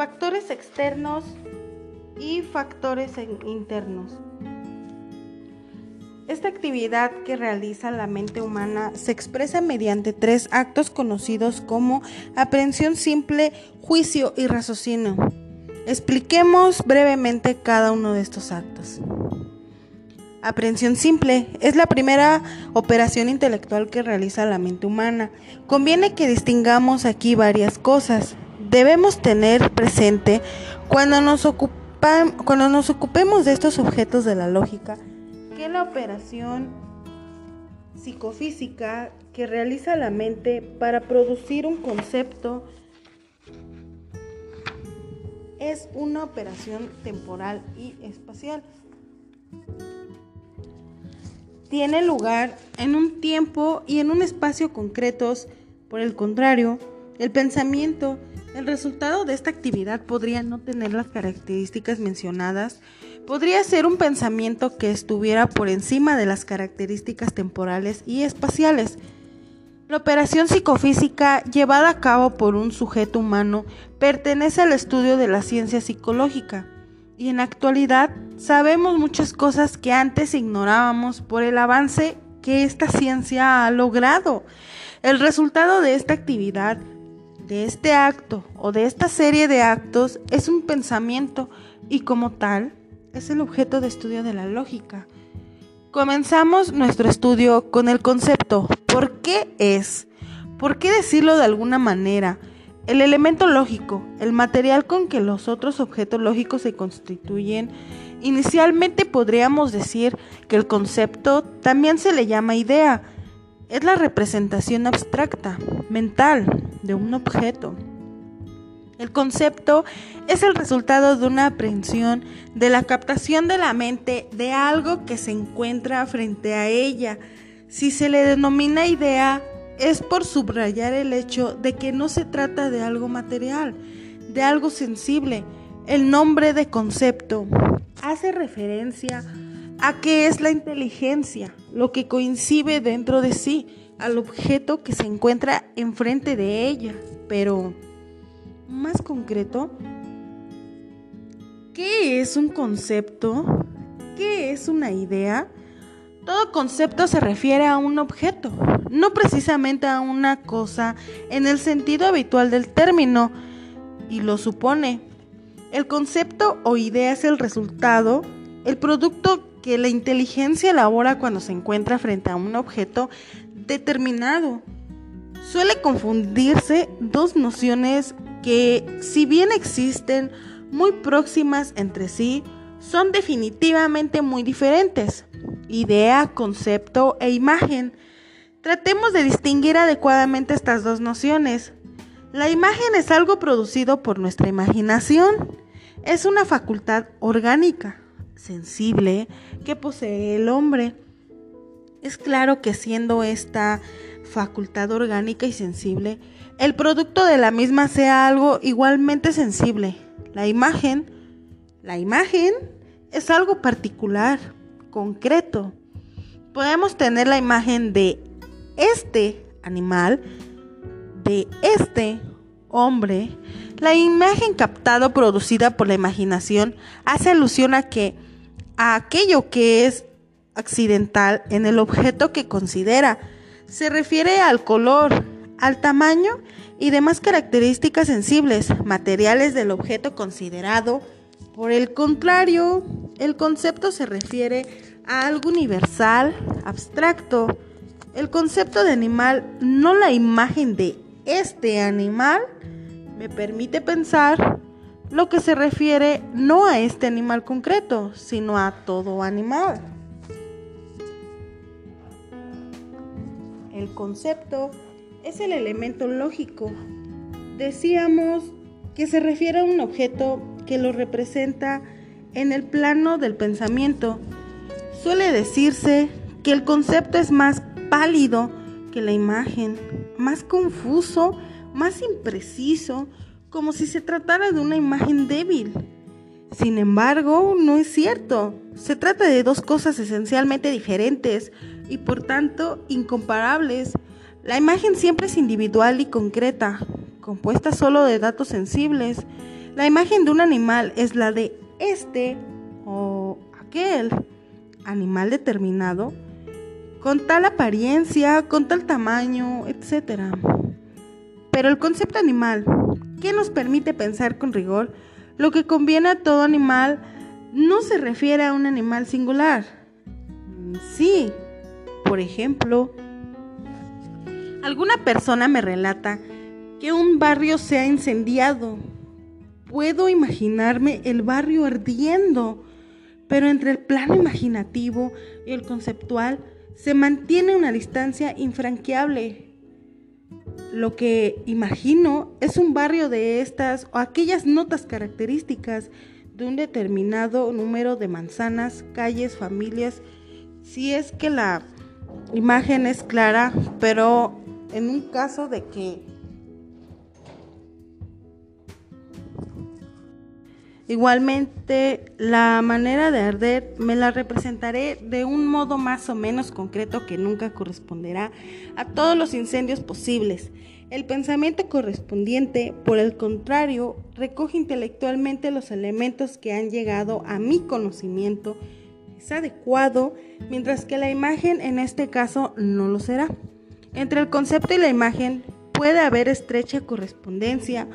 Factores externos y factores internos. Esta actividad que realiza la mente humana se expresa mediante tres actos conocidos como aprehensión simple, juicio y raciocinio. Expliquemos brevemente cada uno de estos actos. Aprehensión simple es la primera operación intelectual que realiza la mente humana. Conviene que distingamos aquí varias cosas. Debemos tener presente cuando nos, cuando nos ocupemos de estos objetos de la lógica que la operación psicofísica que realiza la mente para producir un concepto es una operación temporal y espacial. Tiene lugar en un tiempo y en un espacio concretos. Por el contrario, el pensamiento, el resultado de esta actividad podría no tener las características mencionadas, podría ser un pensamiento que estuviera por encima de las características temporales y espaciales. La operación psicofísica llevada a cabo por un sujeto humano pertenece al estudio de la ciencia psicológica y en actualidad sabemos muchas cosas que antes ignorábamos por el avance que esta ciencia ha logrado. El resultado de esta actividad, de este acto o de esta serie de actos es un pensamiento y como tal es el objeto de estudio de la lógica. Comenzamos nuestro estudio con el concepto ¿por qué es? ¿Por qué decirlo de alguna manera? El elemento lógico, el material con que los otros objetos lógicos se constituyen, inicialmente podríamos decir que el concepto también se le llama idea. Es la representación abstracta, mental, de un objeto. El concepto es el resultado de una aprehensión de la captación de la mente de algo que se encuentra frente a ella. Si se le denomina idea, es por subrayar el hecho de que no se trata de algo material, de algo sensible. El nombre de concepto hace referencia a qué es la inteligencia, lo que coincide dentro de sí, al objeto que se encuentra enfrente de ella. Pero más concreto, ¿qué es un concepto? ¿Qué es una idea? Todo concepto se refiere a un objeto, no precisamente a una cosa en el sentido habitual del término, y lo supone. El concepto o idea es el resultado, el producto que la inteligencia elabora cuando se encuentra frente a un objeto determinado. Suele confundirse dos nociones que, si bien existen muy próximas entre sí, son definitivamente muy diferentes. Idea, concepto e imagen. Tratemos de distinguir adecuadamente estas dos nociones. La imagen es algo producido por nuestra imaginación. Es una facultad orgánica, sensible, que posee el hombre. Es claro que siendo esta facultad orgánica y sensible, el producto de la misma sea algo igualmente sensible. La imagen, la imagen es algo particular, concreto. Podemos tener la imagen de este animal, de este hombre. La imagen captada o producida por la imaginación hace alusión a que a aquello que es accidental en el objeto que considera. Se refiere al color, al tamaño y demás características sensibles, materiales del objeto considerado. Por el contrario, el concepto se refiere a algo universal, abstracto. El concepto de animal, no la imagen de este animal, me permite pensar lo que se refiere no a este animal concreto, sino a todo animal. El concepto es el elemento lógico. Decíamos que se refiere a un objeto que lo representa en el plano del pensamiento. Suele decirse que el concepto es más pálido que la imagen, más confuso, más impreciso, como si se tratara de una imagen débil. Sin embargo, no es cierto. Se trata de dos cosas esencialmente diferentes y por tanto incomparables. La imagen siempre es individual y concreta, compuesta solo de datos sensibles. La imagen de un animal es la de este o aquel animal determinado con tal apariencia, con tal tamaño, etc. Pero el concepto animal, que nos permite pensar con rigor lo que conviene a todo animal, no se refiere a un animal singular. Sí, por ejemplo, alguna persona me relata que un barrio se ha incendiado. Puedo imaginarme el barrio ardiendo, pero entre el plano imaginativo y el conceptual se mantiene una distancia infranqueable. Lo que imagino es un barrio de estas o aquellas notas características de un determinado número de manzanas, calles, familias, si es que la imagen es clara, pero en un caso de que Igualmente, la manera de arder me la representaré de un modo más o menos concreto que nunca corresponderá a todos los incendios posibles. El pensamiento correspondiente, por el contrario, recoge intelectualmente los elementos que han llegado a mi conocimiento, es adecuado, mientras que la imagen en este caso no lo será. Entre el concepto y la imagen puede haber estrecha correspondencia,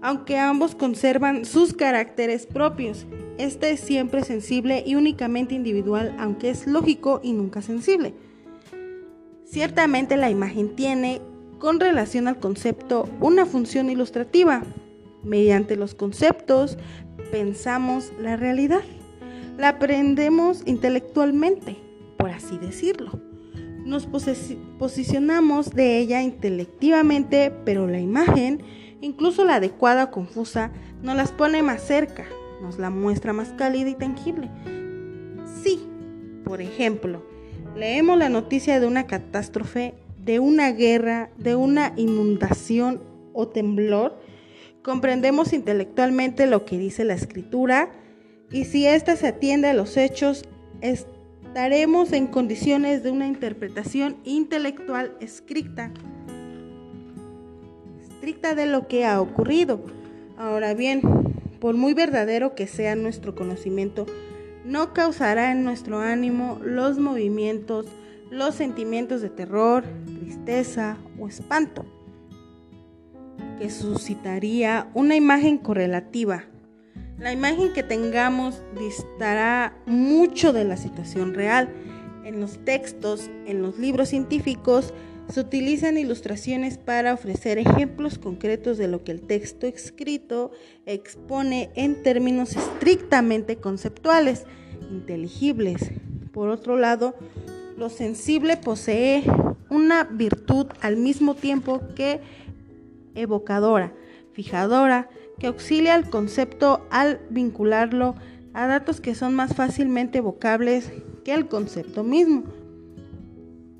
aunque ambos conservan sus caracteres propios. Este es siempre sensible y únicamente individual, aunque es lógico y nunca sensible. Ciertamente la imagen tiene, con relación al concepto, una función ilustrativa. Mediante los conceptos pensamos la realidad. La aprendemos intelectualmente, por así decirlo. Nos posicionamos de ella intelectivamente, pero la imagen Incluso la adecuada o confusa nos las pone más cerca, nos la muestra más cálida y tangible. Sí, por ejemplo, leemos la noticia de una catástrofe, de una guerra, de una inundación o temblor, comprendemos intelectualmente lo que dice la escritura y si ésta se atiende a los hechos, estaremos en condiciones de una interpretación intelectual escrita estricta de lo que ha ocurrido. Ahora bien, por muy verdadero que sea nuestro conocimiento, no causará en nuestro ánimo los movimientos, los sentimientos de terror, tristeza o espanto, que suscitaría una imagen correlativa. La imagen que tengamos distará mucho de la situación real. En los textos, en los libros científicos, se utilizan ilustraciones para ofrecer ejemplos concretos de lo que el texto escrito expone en términos estrictamente conceptuales, inteligibles. Por otro lado, lo sensible posee una virtud al mismo tiempo que evocadora, fijadora, que auxilia al concepto al vincularlo a datos que son más fácilmente evocables que el concepto mismo.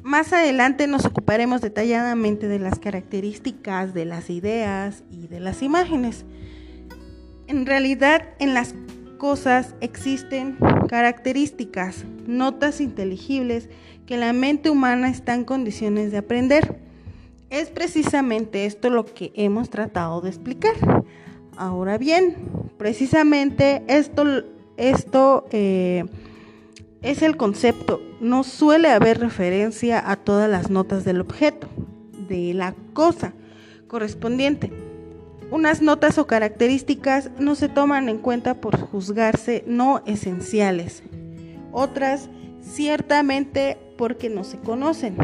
Más adelante nos ocuparemos detalladamente de las características de las ideas y de las imágenes. En realidad, en las cosas existen características, notas inteligibles que la mente humana está en condiciones de aprender. Es precisamente esto lo que hemos tratado de explicar. Ahora bien, precisamente esto, eh, es el concepto. No suele haber referencia a todas las notas del objeto, de la cosa correspondiente. Unas notas o características no se toman en cuenta por juzgarse no esenciales. Otras ciertamente porque no se conocen.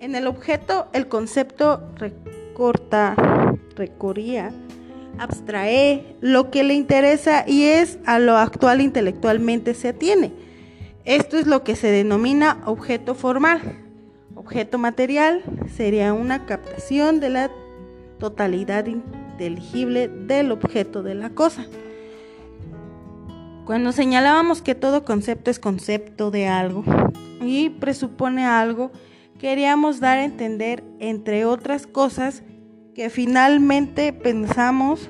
En el objeto el concepto recorta, recorría abstrae lo que le interesa y es a lo actual intelectualmente se atiene. Esto es lo que se denomina objeto formal. Objeto material sería una captación de la totalidad inteligible del objeto de la cosa. Cuando señalábamos que todo concepto es concepto de algo y presupone algo, queríamos dar a entender, entre otras cosas, que finalmente pensamos,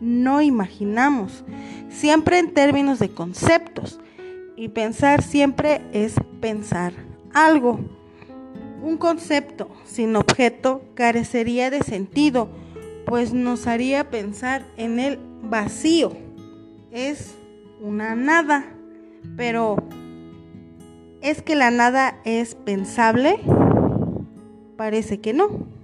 no imaginamos, siempre en términos de conceptos. Y pensar siempre es pensar algo. Un concepto sin objeto carecería de sentido, pues nos haría pensar en el vacío. Es una nada, pero ¿es que la nada es pensable? Parece que no.